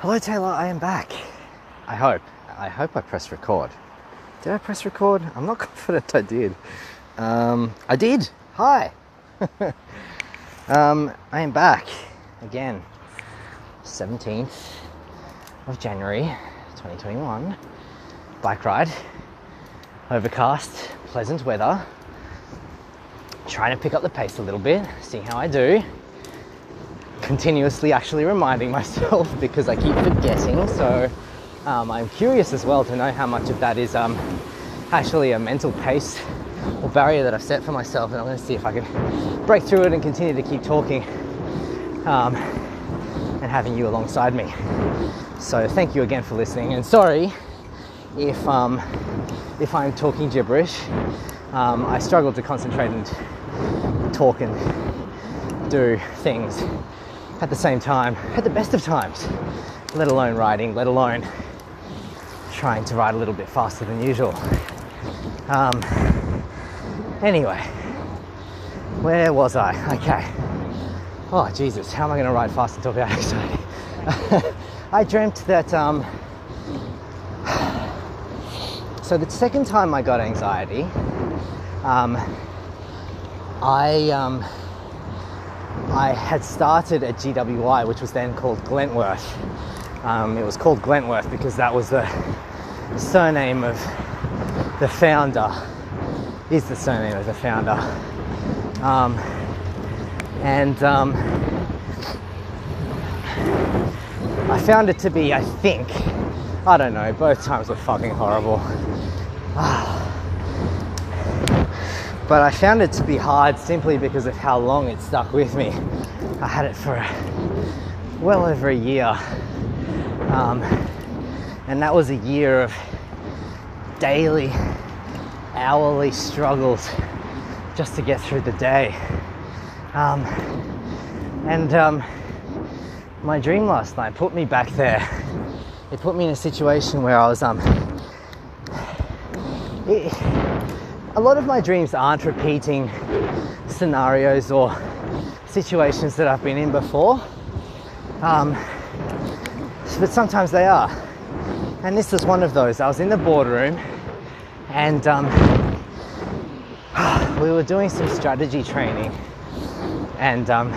Hello, Taylor. I am back. I hope. I hope I pressed record. Did I press record? I'm not confident I did. Um, I did. Hi. um, I am back again. 17th of January 2021. Bike ride. Overcast, pleasant weather. Trying to pick up the pace a little bit, seeing how I do continuously actually reminding myself because I keep forgetting. So um, I'm curious as well to know how much of that is um, actually a mental pace or barrier that I've set for myself. And I'm going to see if I can break through it and continue to keep talking um, and having you alongside me. So thank you again for listening. And sorry if um, if I'm talking gibberish. Um, I struggle to concentrate and talk and do things at the same time, at the best of times, let alone riding, let alone trying to ride a little bit faster than usual. Um, anyway, where was I? Okay. Oh, Jesus, how am I going to ride fast talk about anxiety? I dreamt that. Um, so, the second time I got anxiety, um, I. I had started at GWI, which was then called Glentworth. Um, it was called Glentworth because that was the surname of the founder, is the surname of the founder. Um, and um, I found it to be, I think, I don't know, both times were fucking horrible. But I found it to be hard simply because of how long it stuck with me. I had it for well over a year, um, and that was a year of daily, hourly struggles just to get through the day. Um, and um, my dream last night put me back there. It put me in a situation where I was um. It, a lot of my dreams aren't repeating scenarios or situations that I've been in before, um, but sometimes they are. And this was one of those. I was in the boardroom and um, we were doing some strategy training and um,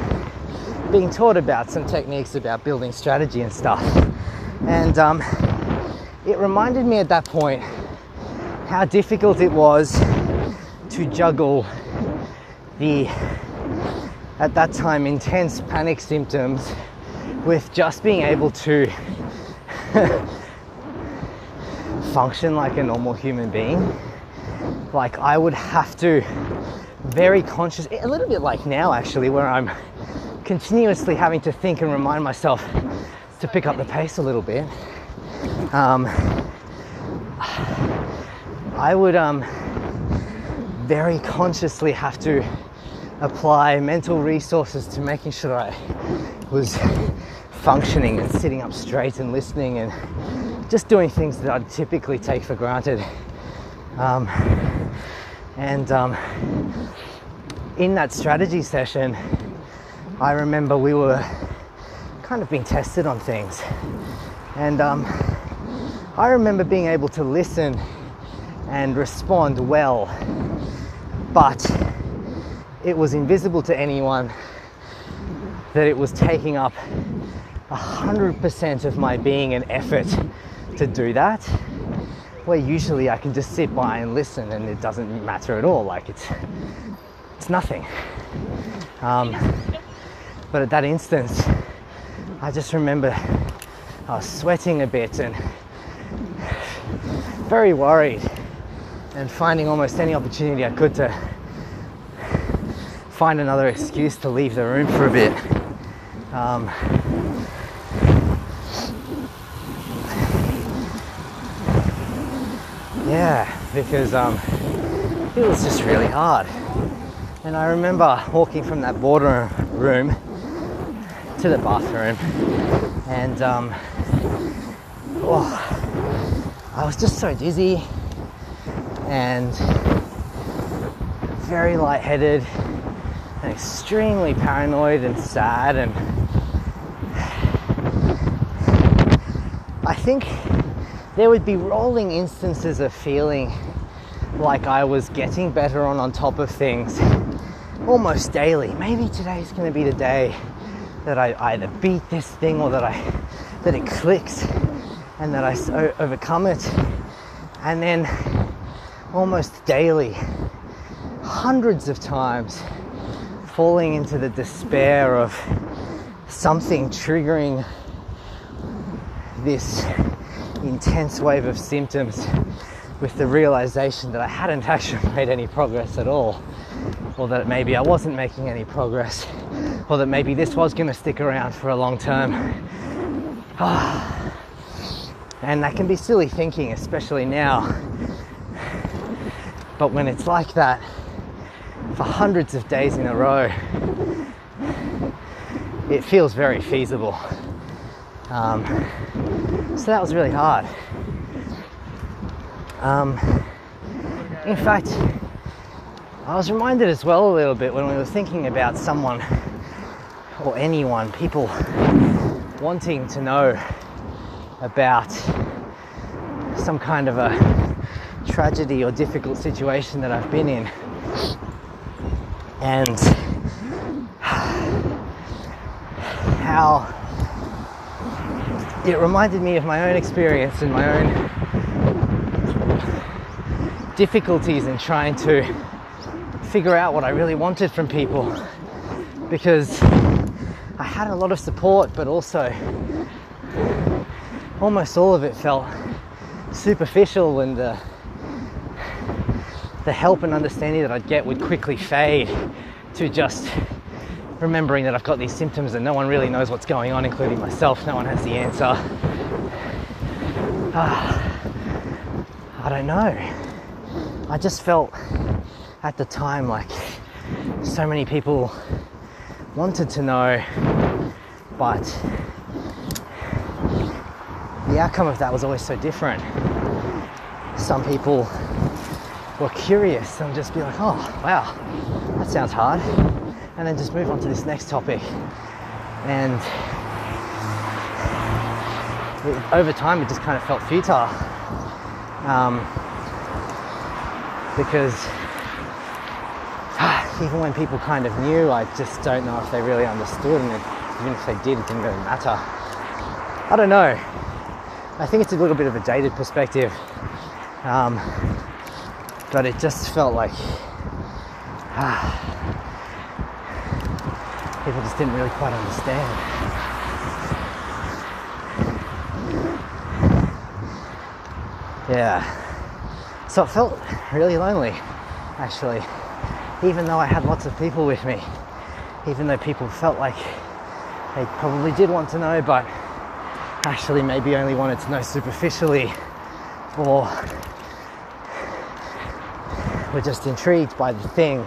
being taught about some techniques about building strategy and stuff. And um, it reminded me at that point how difficult it was to juggle the at that time intense panic symptoms with just being able to function like a normal human being. Like I would have to very conscious, a little bit like now actually, where I'm continuously having to think and remind myself to pick up the pace a little bit. Um, I would um, very consciously have to apply mental resources to making sure I was functioning and sitting up straight and listening and just doing things that I'd typically take for granted. Um, and um, in that strategy session, I remember we were kind of being tested on things. And um, I remember being able to listen and respond well but it was invisible to anyone that it was taking up 100% of my being and effort to do that. Where usually I can just sit by and listen and it doesn't matter at all. Like it's it's nothing. Um, but at that instance, I just remember I was sweating a bit and very worried and finding almost any opportunity I could to find another excuse to leave the room for a bit. Um, yeah, because um, it was just really hard. And I remember walking from that boardroom room to the bathroom, and um, oh, I was just so dizzy and very lightheaded and extremely paranoid and sad and I think there would be rolling instances of feeling like I was getting better on on top of things almost daily. Maybe today's going to be the day that I either beat this thing or that I that it clicks and that I overcome it. And then almost daily, hundreds of times, falling into the despair of something triggering this intense wave of symptoms with the realization that I hadn't actually made any progress at all, or that maybe I wasn't making any progress, or that maybe this was going to stick around for a long term. and that can be silly thinking, especially now. But when it's like that for hundreds of days in a row, it feels very feasible. Um, so that was really hard. Um, in fact, I was reminded as well a little bit when we were thinking about someone or anyone, people wanting to know about some kind of a tragedy or difficult situation that I've been in. And how it reminded me of my own experience and my own difficulties in trying to figure out what I really wanted from people because I had a lot of support, but also almost all of it felt superficial and the, the help and understanding that I'd get would quickly fade to just remembering that I've got these symptoms and no one really knows what's going on, including myself. No one has the answer. Ah, I don't know. I just felt at the time like so many people wanted to know, but the outcome of that was always so different. Some people were curious and just be like, oh, wow, that sounds hard and then just move on to this next topic. And it, over time, it just kind of felt futile um, because even when people kind of knew, I just don't know if they really understood, and even if they did, it didn't really matter. I don't know. I think it's a little bit of a dated perspective, um, but it just felt like. Ah, people just didn't really quite understand. Yeah. So it felt really lonely, actually. Even though I had lots of people with me, even though people felt like they probably did want to know, but actually maybe only wanted to know superficially, or were just intrigued by the thing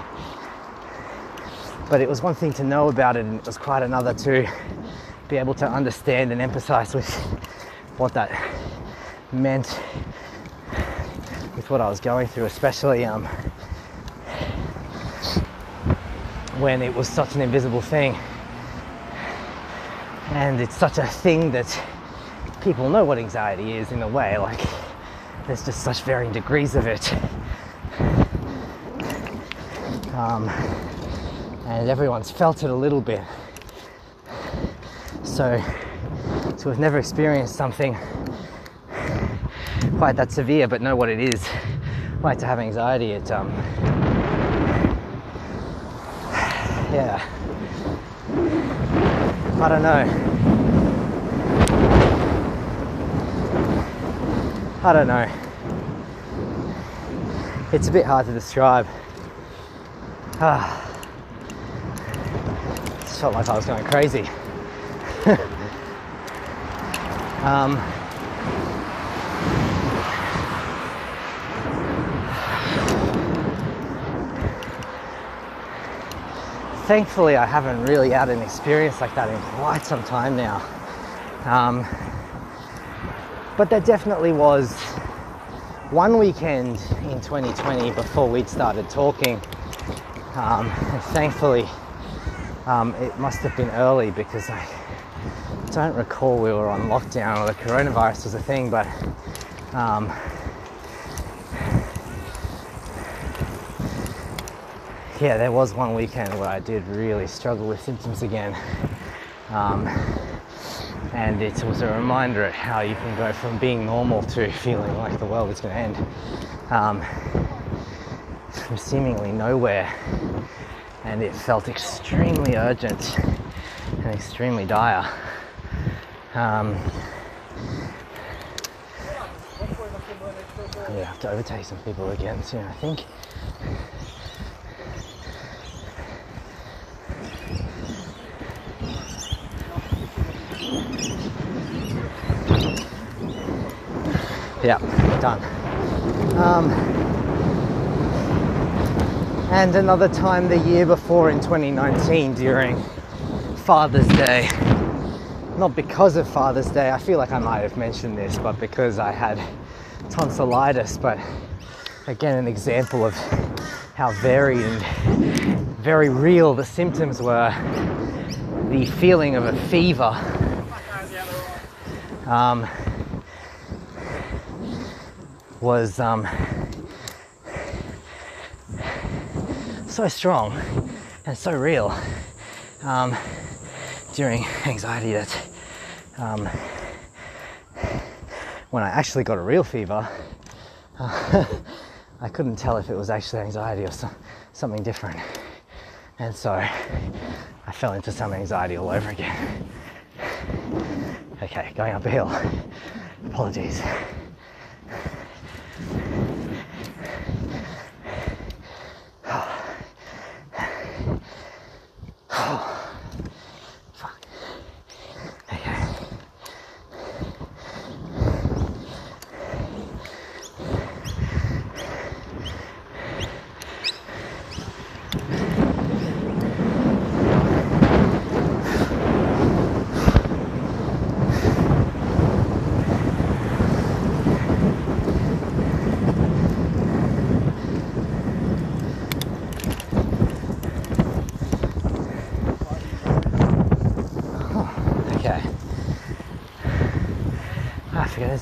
but it was one thing to know about it, and it was quite another to be able to understand and empathize with what that meant with what I was going through, especially um, when it was such an invisible thing. And it's such a thing that people know what anxiety is in a way, like, there's just such varying degrees of it. Um, and everyone's felt it a little bit. So, so we've never experienced something quite that severe, but know what it is, like to have anxiety, it um, yeah, I don't know. I don't know. It's a bit hard to describe. Ah felt like I was going crazy. um, thankfully, I haven't really had an experience like that in quite some time now. Um, but there definitely was one weekend in 2020 before we'd started talking. Um, thankfully, um, it must have been early because I don't recall we were on lockdown or the coronavirus was a thing, but um, yeah, there was one weekend where I did really struggle with symptoms again. Um, and it was a reminder of how you can go from being normal to feeling like the world is going to end um, from seemingly nowhere. And it felt extremely urgent and extremely dire. Um, I have to overtake some people again soon, I think. Yeah, done. Um, and another time the year before in 2019 during Father's Day. Not because of Father's Day, I feel like I might have mentioned this, but because I had tonsillitis. But again, an example of how varied and very real the symptoms were. The feeling of a fever. Um, was um, so strong and so real um, during anxiety that um, when I actually got a real fever, uh, I couldn't tell if it was actually anxiety or so, something different. And so I fell into some anxiety all over again. Okay, going up a hill. Apologies.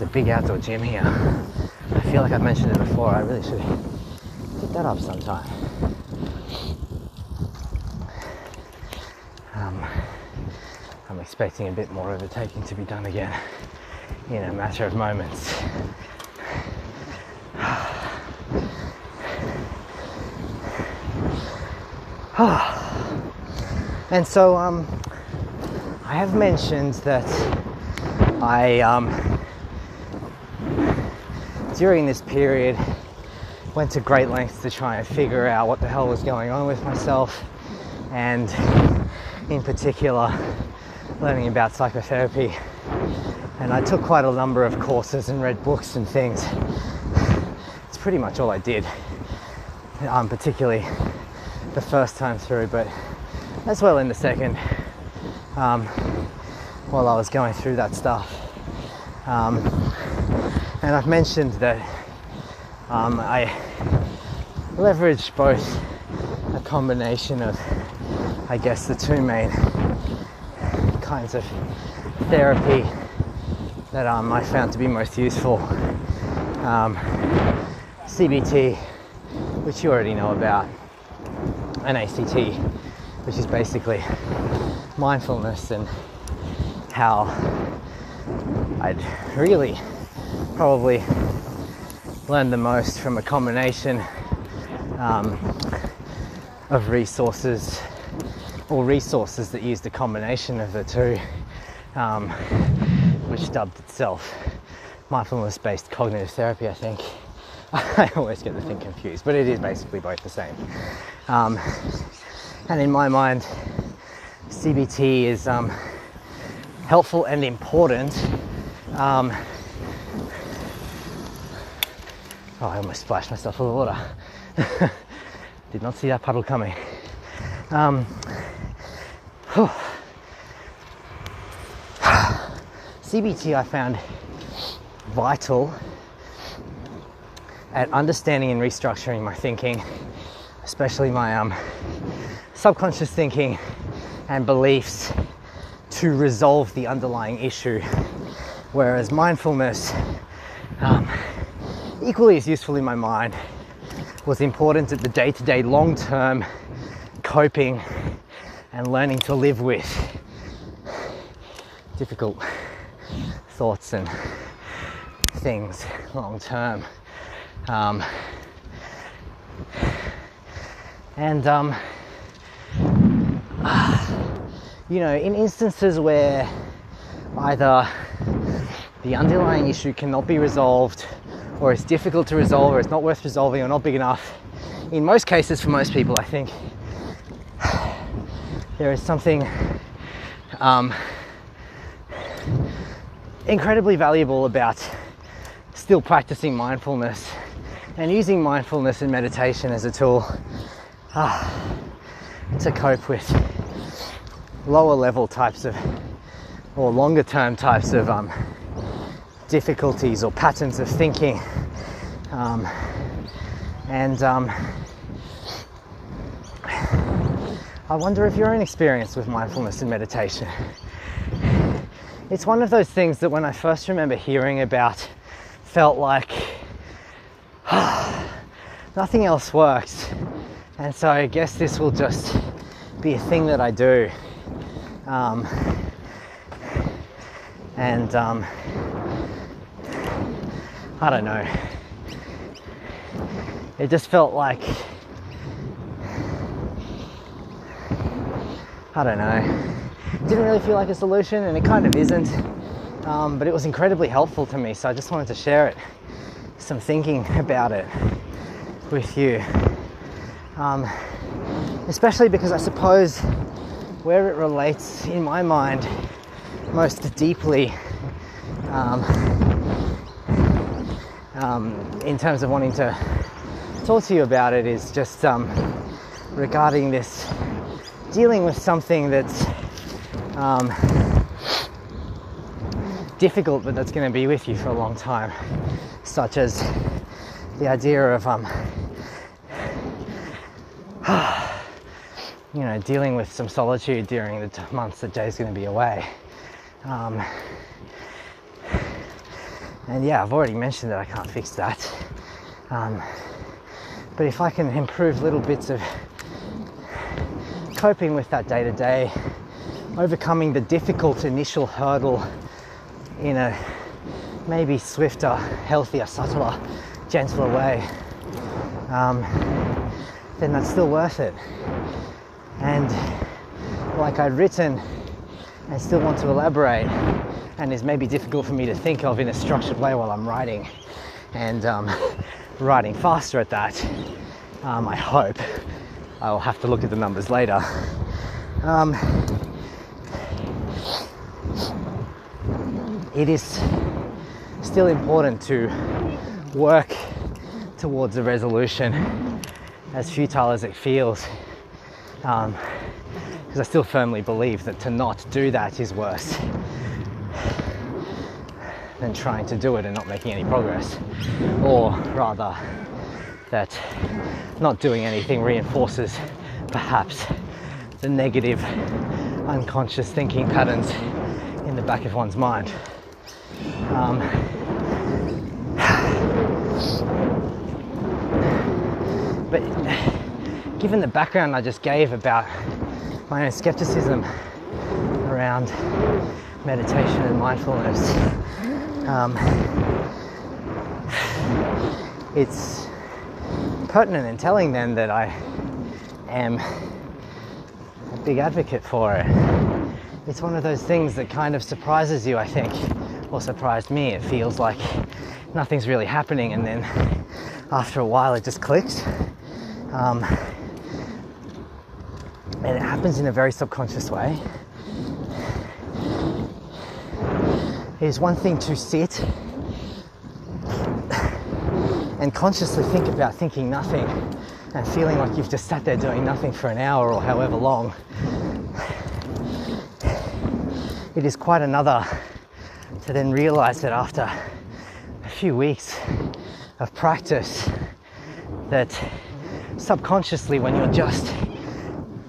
There's a big outdoor gym here. I feel like I've mentioned it before. I really should pick that up sometime. Um, I'm expecting a bit more overtaking to be done again in a matter of moments. and so um, I have mentioned that I um, during this period, went to great lengths to try and figure out what the hell was going on with myself, and in particular, learning about psychotherapy. And I took quite a number of courses and read books and things. It's pretty much all I did, um, particularly the first time through, but as well in the second, um, while I was going through that stuff. Um, and I've mentioned that um, I leverage both a combination of, I guess, the two main kinds of therapy that um, I found to be most useful. Um, CBT, which you already know about, and ACT, which is basically mindfulness and how I'd really probably learned the most from a combination um, of resources or resources that used a combination of the two, um, which dubbed itself mindfulness based cognitive therapy, I think. I always get the thing confused, but it is basically both the same. Um, and in my mind, CBT is um, helpful and important um, Oh, I almost splashed myself of water. Did not see that puddle coming. Um, CBT I found vital at understanding and restructuring my thinking, especially my um, subconscious thinking and beliefs, to resolve the underlying issue. Whereas mindfulness, equally as useful in my mind, was important at the day to day, long term coping and learning to live with difficult thoughts and things long term. Um, and um, you know, in instances where either the underlying issue cannot be resolved, or it's difficult to resolve, or it's not worth resolving, or not big enough, in most cases, for most people, I think there is something um, incredibly valuable about still practicing mindfulness and using mindfulness and meditation as a tool uh, to cope with lower level types of or longer term types of um, difficulties or patterns of thinking. Um, and um, I wonder if your own experience with mindfulness and meditation. It's one of those things that when I first remember hearing about, felt like nothing else works. And so I guess this will just be a thing that I do. Um, and um, I don't know. It just felt like I don't know. It Didn't really feel like a solution, and it kind of isn't. Um, but it was incredibly helpful to me, so I just wanted to share it, some thinking about it with you. Um, especially because I suppose where it relates in my mind most deeply um, um, in terms of wanting to talk to you about it is just um, regarding this dealing with something that's um, difficult, but that's going to be with you for a long time, such as the idea of um, you know, dealing with some solitude during the months that Jay's going to be away. Um, and yeah, I've already mentioned that I can't fix that. Um, but if I can improve little bits of coping with that day to day, overcoming the difficult initial hurdle in a maybe swifter, healthier, subtler, gentler way, um, then that's still worth it. And like I'd written, I still want to elaborate, and is maybe difficult for me to think of in a structured way while I'm writing, and um, writing faster at that. Um, I hope. I will have to look at the numbers later. Um, it is still important to work towards a resolution, as futile as it feels, because um, I still firmly believe that to not do that is worse than trying to do it and not making any progress, or rather, that not doing anything reinforces perhaps the negative unconscious thinking patterns in the back of one's mind. Um, but given the background I just gave about my own skepticism around meditation and mindfulness, um, it's pertinent in telling them that I am a big advocate for it. It's one of those things that kind of surprises you, I think, or surprised me. It feels like nothing's really happening, and then after a while, it just clicks. Um, and it happens in a very subconscious way. It is one thing to sit and consciously think about thinking nothing and feeling like you've just sat there doing nothing for an hour or however long. It is quite another to then realize that after a few weeks of practice, that subconsciously, when you're just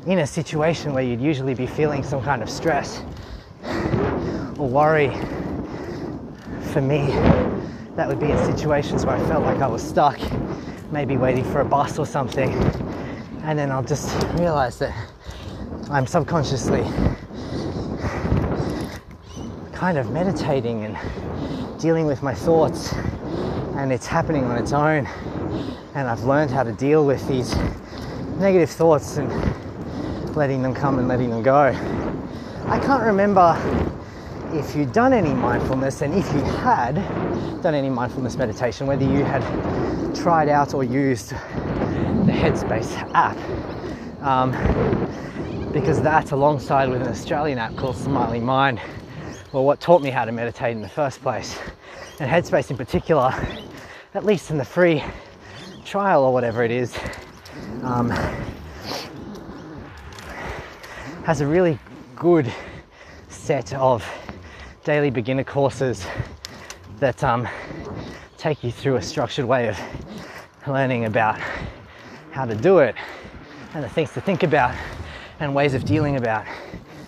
in a situation where you'd usually be feeling some kind of stress, or worry for me, that would be in situations where I felt like I was stuck, maybe waiting for a bus or something. And then I'll just realize that I'm subconsciously kind of meditating and dealing with my thoughts, and it's happening on its own. And I've learned how to deal with these negative thoughts and letting them come and letting them go. I can't remember if you'd done any mindfulness and if you had done any mindfulness meditation, whether you had tried out or used the Headspace app. Um, because that, alongside with an Australian app called Smiling Mind, well, what taught me how to meditate in the first place. And Headspace, in particular, at least in the free trial or whatever it is, um, has a really good set of daily beginner courses that um, take you through a structured way of learning about how to do it and the things to think about and ways of dealing about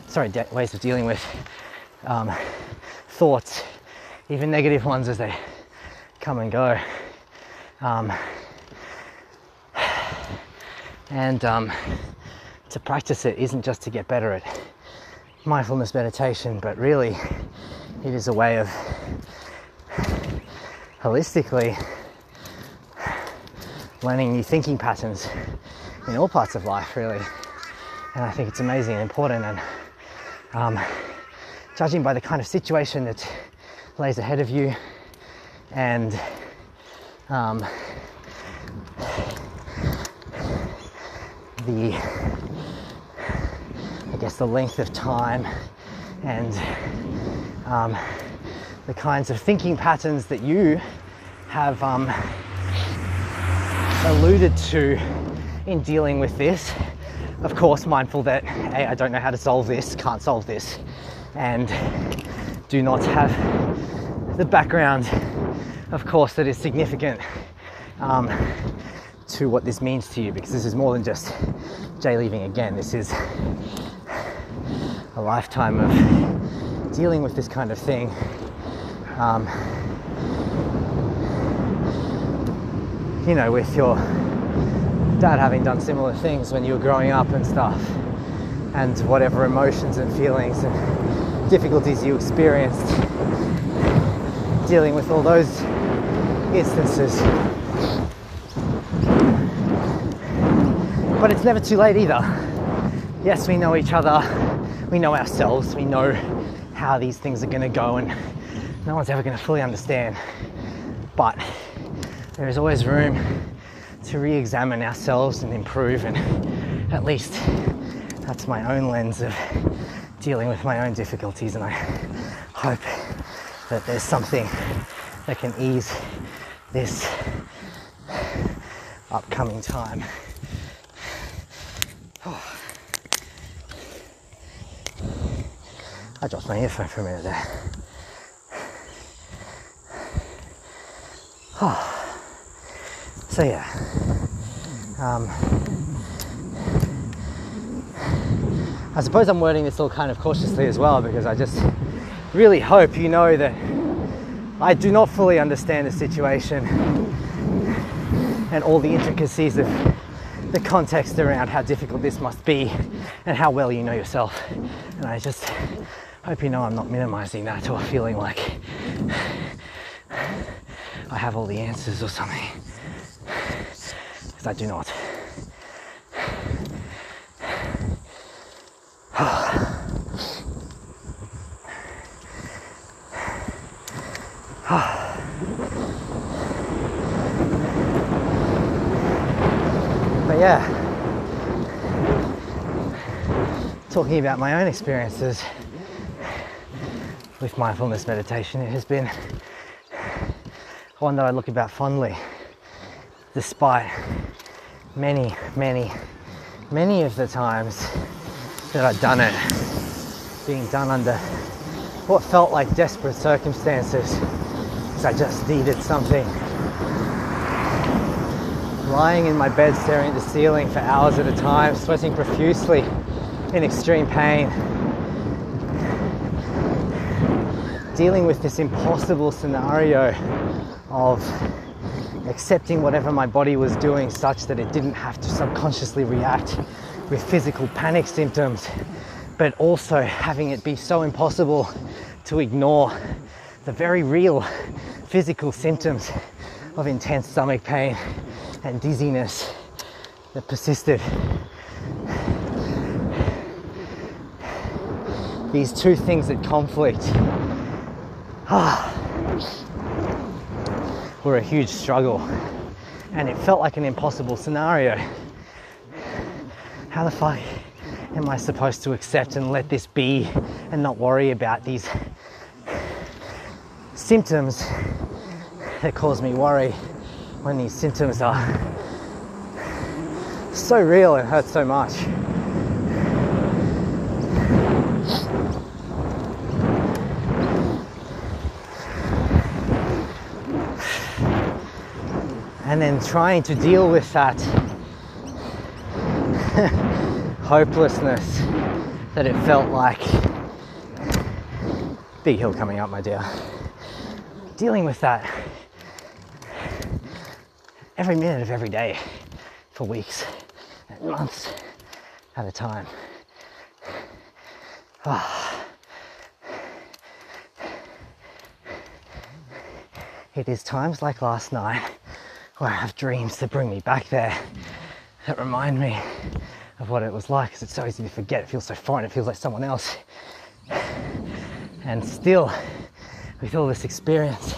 sorry de- ways of dealing with um, thoughts even negative ones as they come and go. Um, and um, to practice it isn't just to get better at mindfulness meditation, but really it is a way of holistically learning new thinking patterns in all parts of life, really. And I think it's amazing and important. And um, judging by the kind of situation that lays ahead of you and um, the I guess the length of time and um, the kinds of thinking patterns that you have um, alluded to in dealing with this. Of course, mindful that hey, I don't know how to solve this, can't solve this, and do not have the background, of course, that is significant um, to what this means to you because this is more than just Jay leaving again. This is a lifetime of dealing with this kind of thing. Um, you know, with your dad having done similar things when you were growing up and stuff, and whatever emotions and feelings and difficulties you experienced dealing with all those instances. But it's never too late either. Yes, we know each other, we know ourselves, we know how these things are going to go, and no one's ever going to fully understand. But there is always room to re examine ourselves and improve, and at least that's my own lens of dealing with my own difficulties, and I hope that there's something that can ease this upcoming time. I dropped my earphone for a minute there. Oh. So yeah, um, I suppose I'm wording this all kind of cautiously as well because I just really hope you know that I do not fully understand the situation and all the intricacies of the context around how difficult this must be and how well you know yourself. And I just hope you know I'm not minimizing that or feeling like I have all the answers or something. Because I do not. but yeah, talking about my own experiences with mindfulness meditation. It has been one that I look about fondly, despite many, many, many of the times that I've done it being done under what felt like desperate circumstances because I just needed something. Lying in my bed staring at the ceiling for hours at a time, sweating profusely in extreme pain dealing with this impossible scenario of accepting whatever my body was doing such that it didn't have to subconsciously react with physical panic symptoms, but also having it be so impossible to ignore the very real physical symptoms of intense stomach pain and dizziness that persisted. These two things at conflict Ah. were a huge struggle, and it felt like an impossible scenario. How the fuck am I supposed to accept and let this be and not worry about these symptoms that cause me worry when these symptoms are so real and hurt so much? Trying to deal with that hopelessness that it felt like. Big hill coming up, my dear. Dealing with that every minute of every day for weeks and months at a time. Oh. It is times like last night where I have dreams that bring me back there, that remind me of what it was like, because it's so easy to forget. It feels so foreign, it feels like someone else. And still, with all this experience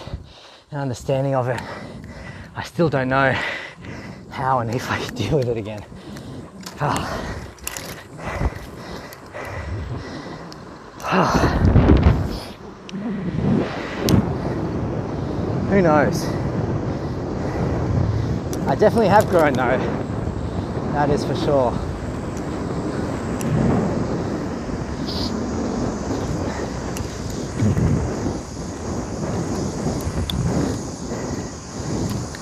and understanding of it, I still don't know how and if I can deal with it again. Oh. Oh. Who knows? I definitely have grown though, that is for sure.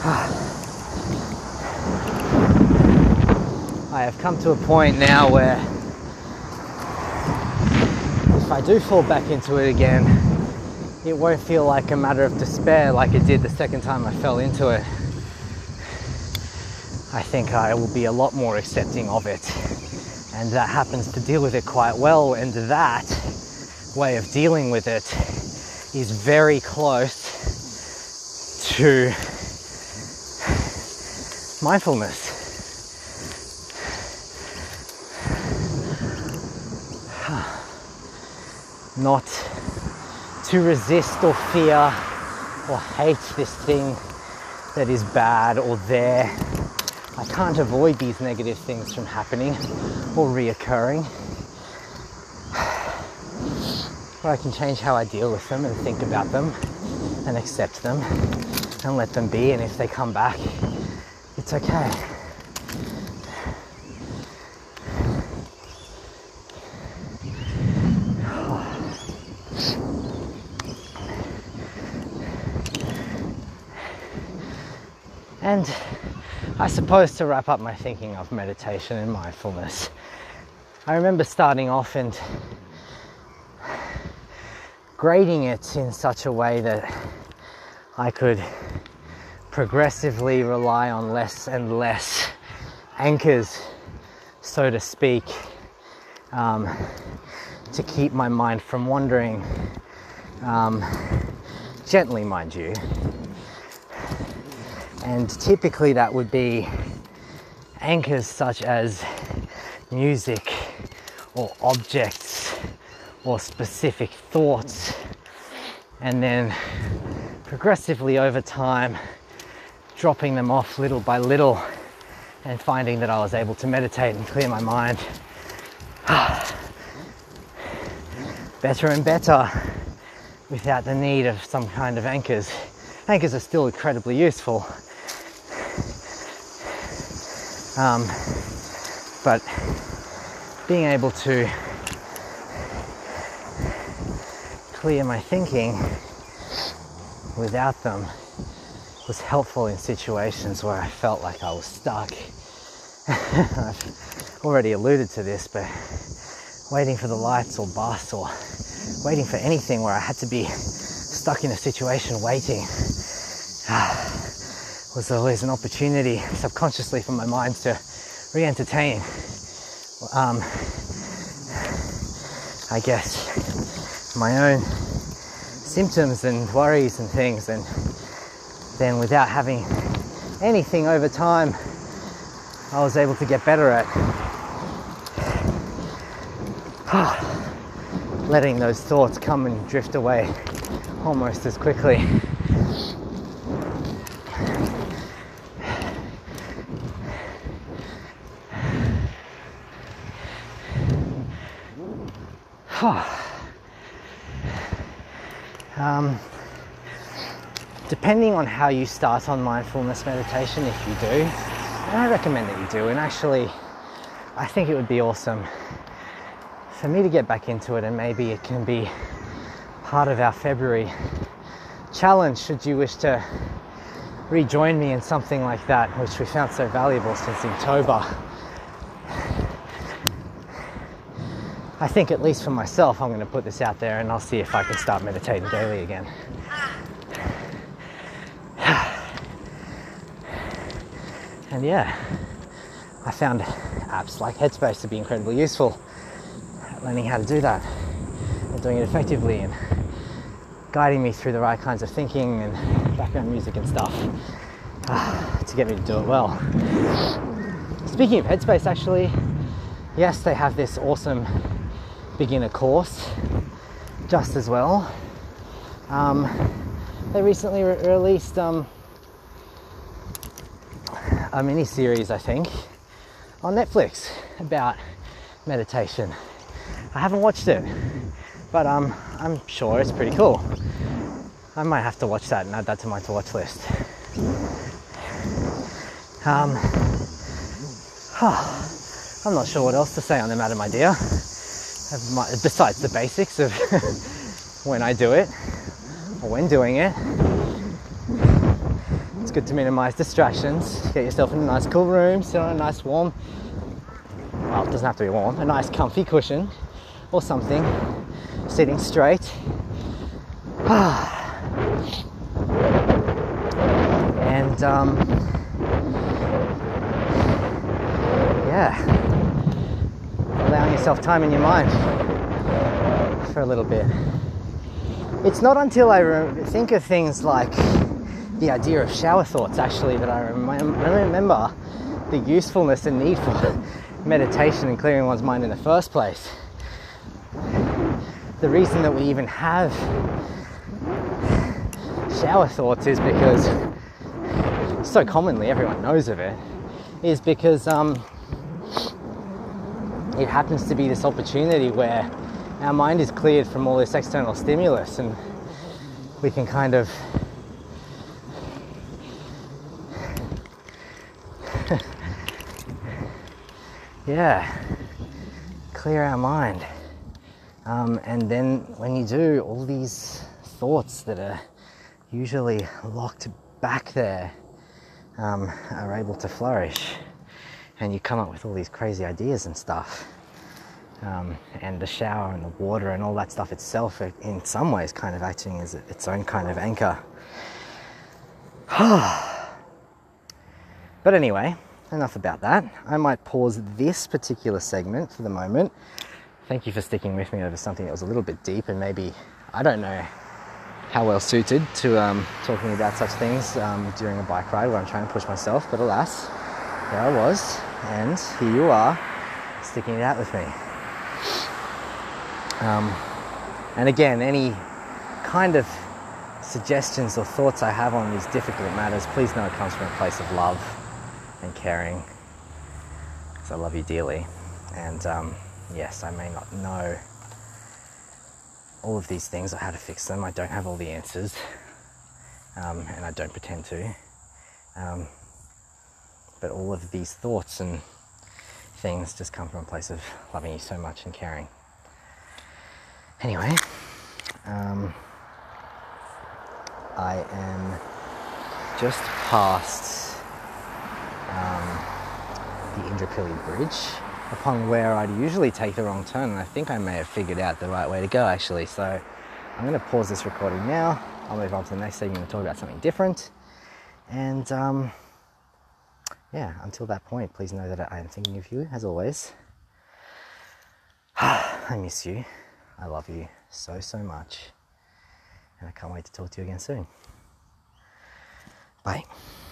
I have come to a point now where if I do fall back into it again, it won't feel like a matter of despair like it did the second time I fell into it. I think I will be a lot more accepting of it. And that happens to deal with it quite well. And that way of dealing with it is very close to mindfulness. Not to resist or fear or hate this thing that is bad or there I can't avoid these negative things from happening or reoccurring. But I can change how I deal with them and think about them and accept them and let them be. And if they come back, it's okay. And I suppose to wrap up my thinking of meditation and mindfulness, I remember starting off and grading it in such a way that I could progressively rely on less and less anchors, so to speak, um, to keep my mind from wandering. Um, gently, mind you. And typically that would be anchors such as music or objects or specific thoughts. And then progressively over time, dropping them off little by little and finding that I was able to meditate and clear my mind better and better without the need of some kind of anchors. Anchors are still incredibly useful, um, but being able to clear my thinking without them was helpful in situations where I felt like I was stuck. I've already alluded to this, but waiting for the lights or bus or waiting for anything where I had to be stuck in a situation waiting was always an opportunity subconsciously for my mind to re entertain, um, I guess, my own symptoms and worries and things. And then without having anything over time, I was able to get better at letting those thoughts come and drift away almost as quickly. Depending on how you start on mindfulness meditation, if you do, and I recommend that you do, and actually, I think it would be awesome for me to get back into it, and maybe it can be part of our February challenge should you wish to rejoin me in something like that, which we found so valuable since October. I think, at least for myself, I'm going to put this out there and I'll see if I can start meditating daily again. And yeah, I found apps like Headspace to be incredibly useful at learning how to do that and doing it effectively and guiding me through the right kinds of thinking and background music and stuff uh, to get me to do it well. Speaking of Headspace, actually, yes, they have this awesome beginner course just as well. Um, they recently re- released um, a mini series, I think, on Netflix about meditation. I haven't watched it, but um, I'm sure it's pretty cool. I might have to watch that and add that to my to watch list. Um, I'm not sure what else to say on the matter, my dear. Besides the basics of when I do it or when doing it, good to minimize distractions. Get yourself in a nice cool room, sit on a nice warm, well, it doesn't have to be warm, a nice comfy cushion or something, sitting straight. and um, yeah, allowing yourself time in your mind for a little bit. It's not until I think of things like the idea of shower thoughts actually that I remember the usefulness and need for meditation and clearing one's mind in the first place. The reason that we even have shower thoughts is because so commonly everyone knows of it is because um, it happens to be this opportunity where our mind is cleared from all this external stimulus and we can kind of yeah, clear our mind. Um, and then when you do, all these thoughts that are usually locked back there um, are able to flourish. And you come up with all these crazy ideas and stuff. Um, and the shower and the water and all that stuff itself, in some ways, kind of acting as its own kind of anchor. but anyway, enough about that. I might pause this particular segment for the moment. Thank you for sticking with me over something that was a little bit deep and maybe, I don't know how well suited to um, talking about such things um, during a bike ride where I'm trying to push myself, but alas, there I was, and here you are, sticking it out with me. Um, and again, any kind of suggestions or thoughts I have on these difficult matters, please know it comes from a place of love and caring because I love you dearly. And um, yes, I may not know all of these things or how to fix them. I don't have all the answers, um, and I don't pretend to. Um, but all of these thoughts and things just come from a place of loving you so much and caring. Anyway, um, I am just past um, the Indooroopilly Bridge upon where I'd usually take the wrong turn and I think I may have figured out the right way to go actually so I'm going to pause this recording now I'll move on to the next segment and talk about something different. And um, yeah, until that point, please know that I am thinking of you as always. I miss you. I love you so, so much. And I can't wait to talk to you again soon. Bye.